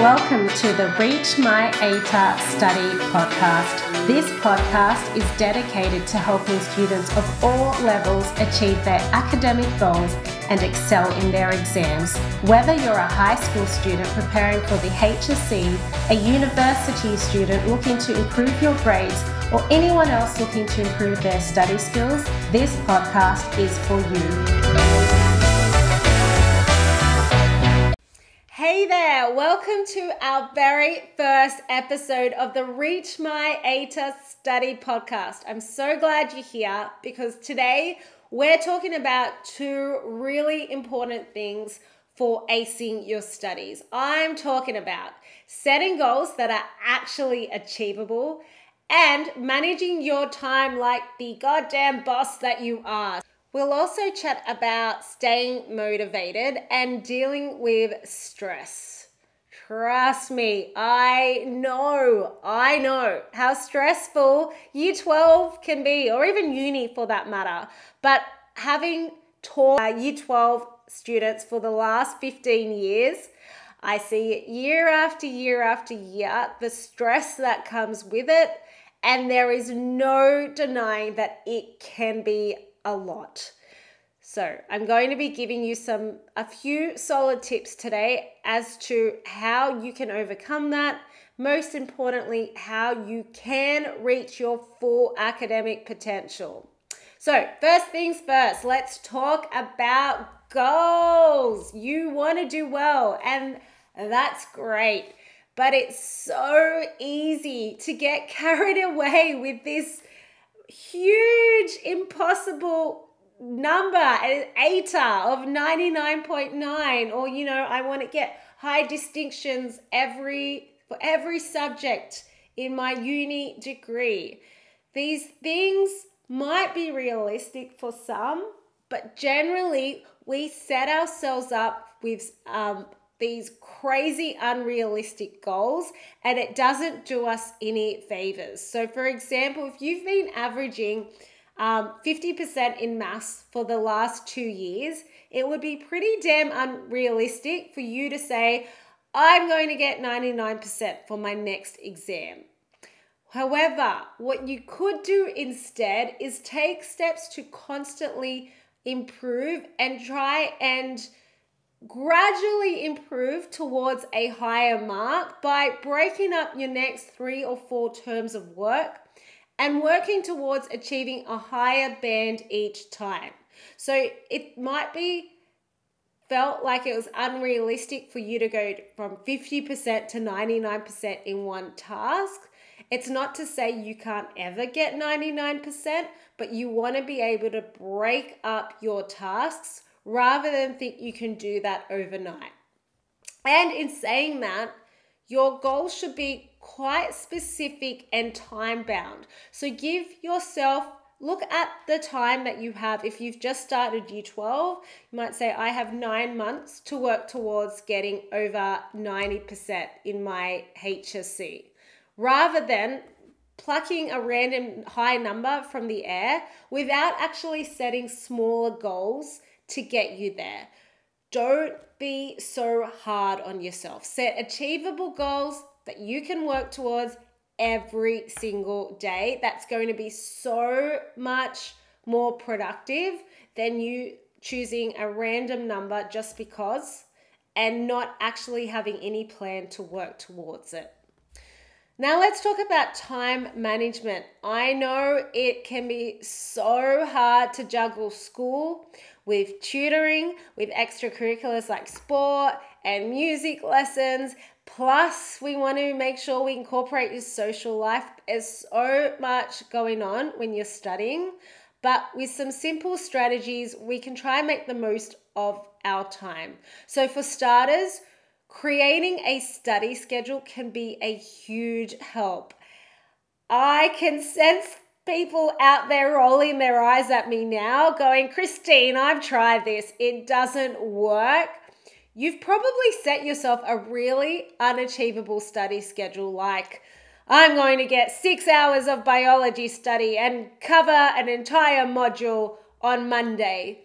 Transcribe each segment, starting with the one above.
Welcome to the Reach My ATAR Study podcast. This podcast is dedicated to helping students of all levels achieve their academic goals and excel in their exams. Whether you're a high school student preparing for the HSC, a university student looking to improve your grades, or anyone else looking to improve their study skills, this podcast is for you. Hey there, welcome to our very first episode of the Reach My ATAR Study podcast. I'm so glad you're here because today we're talking about two really important things for acing your studies. I'm talking about setting goals that are actually achievable and managing your time like the goddamn boss that you are. We'll also chat about staying motivated and dealing with stress. Trust me, I know, I know how stressful year 12 can be, or even uni for that matter. But having taught year 12 students for the last 15 years, I see year after year after year, the stress that comes with it. And there is no denying that it can be a lot. So, I'm going to be giving you some a few solid tips today as to how you can overcome that. Most importantly, how you can reach your full academic potential. So, first things first, let's talk about goals. You want to do well, and that's great. But it's so easy to get carried away with this huge, impossible number, an ATAR of 99.9, or you know, I want to get high distinctions every for every subject in my uni degree. These things might be realistic for some, but generally we set ourselves up with um, these crazy unrealistic goals and it doesn't do us any favors. So, for example, if you've been averaging um, 50% in maths for the last two years, it would be pretty damn unrealistic for you to say, I'm going to get 99% for my next exam. However, what you could do instead is take steps to constantly improve and try and gradually improve towards a higher mark by breaking up your next three or four terms of work and working towards achieving a higher band each time. So it might be felt like it was unrealistic for you to go from 50% to 99% in one task. It's not to say you can't ever get 99%, but you want to be able to break up your tasks rather than think you can do that overnight. And in saying that, your goals should be quite specific and time bound. So give yourself look at the time that you have. If you've just started year 12, you might say, I have nine months to work towards getting over 90% in my HSC. Rather than plucking a random high number from the air without actually setting smaller goals to get you there. Don't be so hard on yourself. Set achievable goals that you can work towards every single day. That's going to be so much more productive than you choosing a random number just because and not actually having any plan to work towards it. Now, let's talk about time management. I know it can be so hard to juggle school with tutoring, with extracurriculars like sport and music lessons, Plus, we want to make sure we incorporate your social life. There's so much going on when you're studying, but with some simple strategies, we can try and make the most of our time. So, for starters, creating a study schedule can be a huge help. I can sense people out there rolling their eyes at me now, going, Christine, I've tried this, it doesn't work. You've probably set yourself a really unachievable study schedule like, I'm going to get six hours of biology study and cover an entire module on Monday.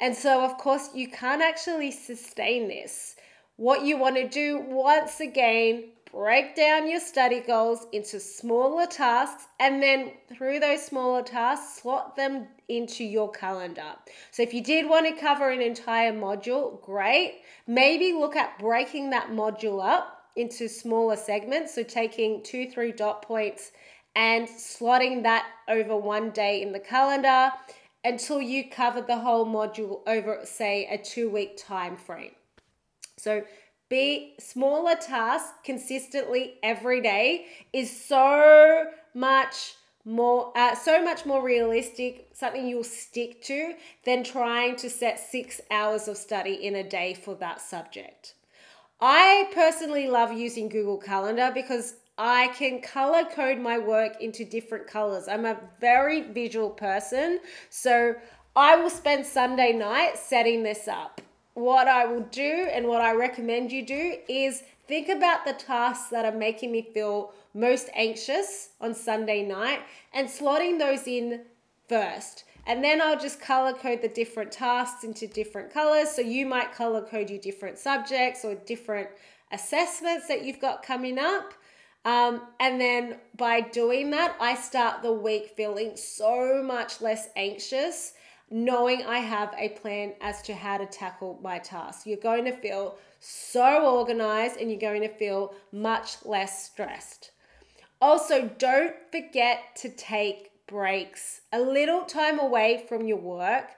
And so, of course, you can't actually sustain this. what you want to do once again break down your study goals into smaller tasks and then through those smaller tasks slot them into your calendar. So if you did want to cover an entire module, great. Maybe look at breaking that module up into smaller segments, so taking 2 3 dot points and slotting that over one day in the calendar until you cover the whole module over say a 2 week time frame. So be smaller tasks consistently every day is so much more uh, so much more realistic something you'll stick to than trying to set six hours of study in a day for that subject. I personally love using google calendar because i can color code my work into different colors. I'm a very visual person so i will spend sunday night setting this up what I will do and what I recommend you do is think about the tasks that are making me feel most anxious on Sunday night and slotting those in first. And then I'll just color code the different tasks into different colors. So you might color code your different subjects or different assessments that you've got coming up. Um, and then by doing that, I start the week feeling so much less anxious knowing I have a plan as to how to tackle my task. You're going to feel so organized and you're going to feel much less stressed. Also, don't forget to take breaks. A little time away from your work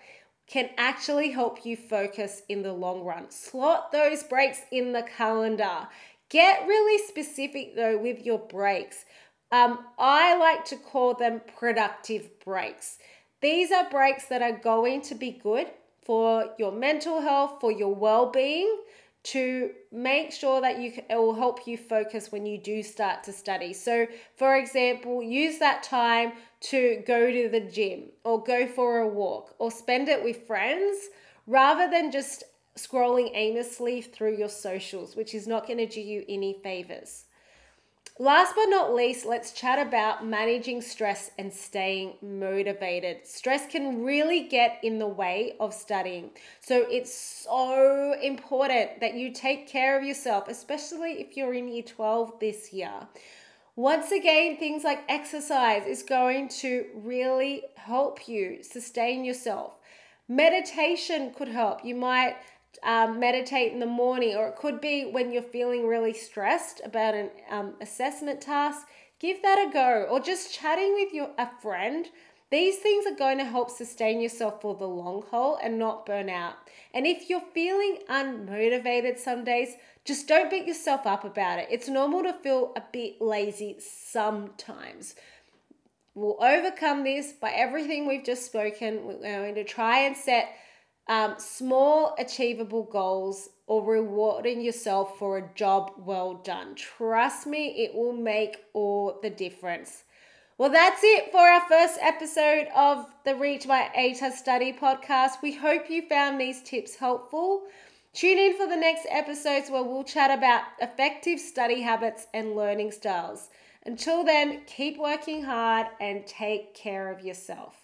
can actually help you focus in the long run. Slot those breaks in the calendar. Get really specific though with your breaks. Um, I like to call them productive breaks. These are breaks that are going to be good for your mental health, for your well being, to make sure that you it will help you focus when you do start to study. So, for example, use that time to go to the gym or go for a walk or spend it with friends rather than just scrolling aimlessly through your socials, which is not going to do you any favors. Last but not least, let's chat about managing stress and staying motivated. Stress can really get in the way of studying. So it's so important that you take care of yourself, especially if you're in year 12 this year. Once again, things like exercise is going to really help you sustain yourself. Meditation could help. You might um, meditate in the morning, or it could be when you're feeling really stressed about an um, assessment task. Give that a go, or just chatting with your a friend. These things are going to help sustain yourself for the long haul and not burn out. And if you're feeling unmotivated some days, just don't beat yourself up about it. It's normal to feel a bit lazy sometimes. We'll overcome this by everything we've just spoken. We're going to try and set um, small achievable goals or rewarding yourself for a job well done. Trust me, it will make all the difference. Well, that's it for our first episode of the Reach My ATAR Study podcast. We hope you found these tips helpful. Tune in for the next episodes where we'll chat about effective study habits and learning styles. Until then, keep working hard and take care of yourself.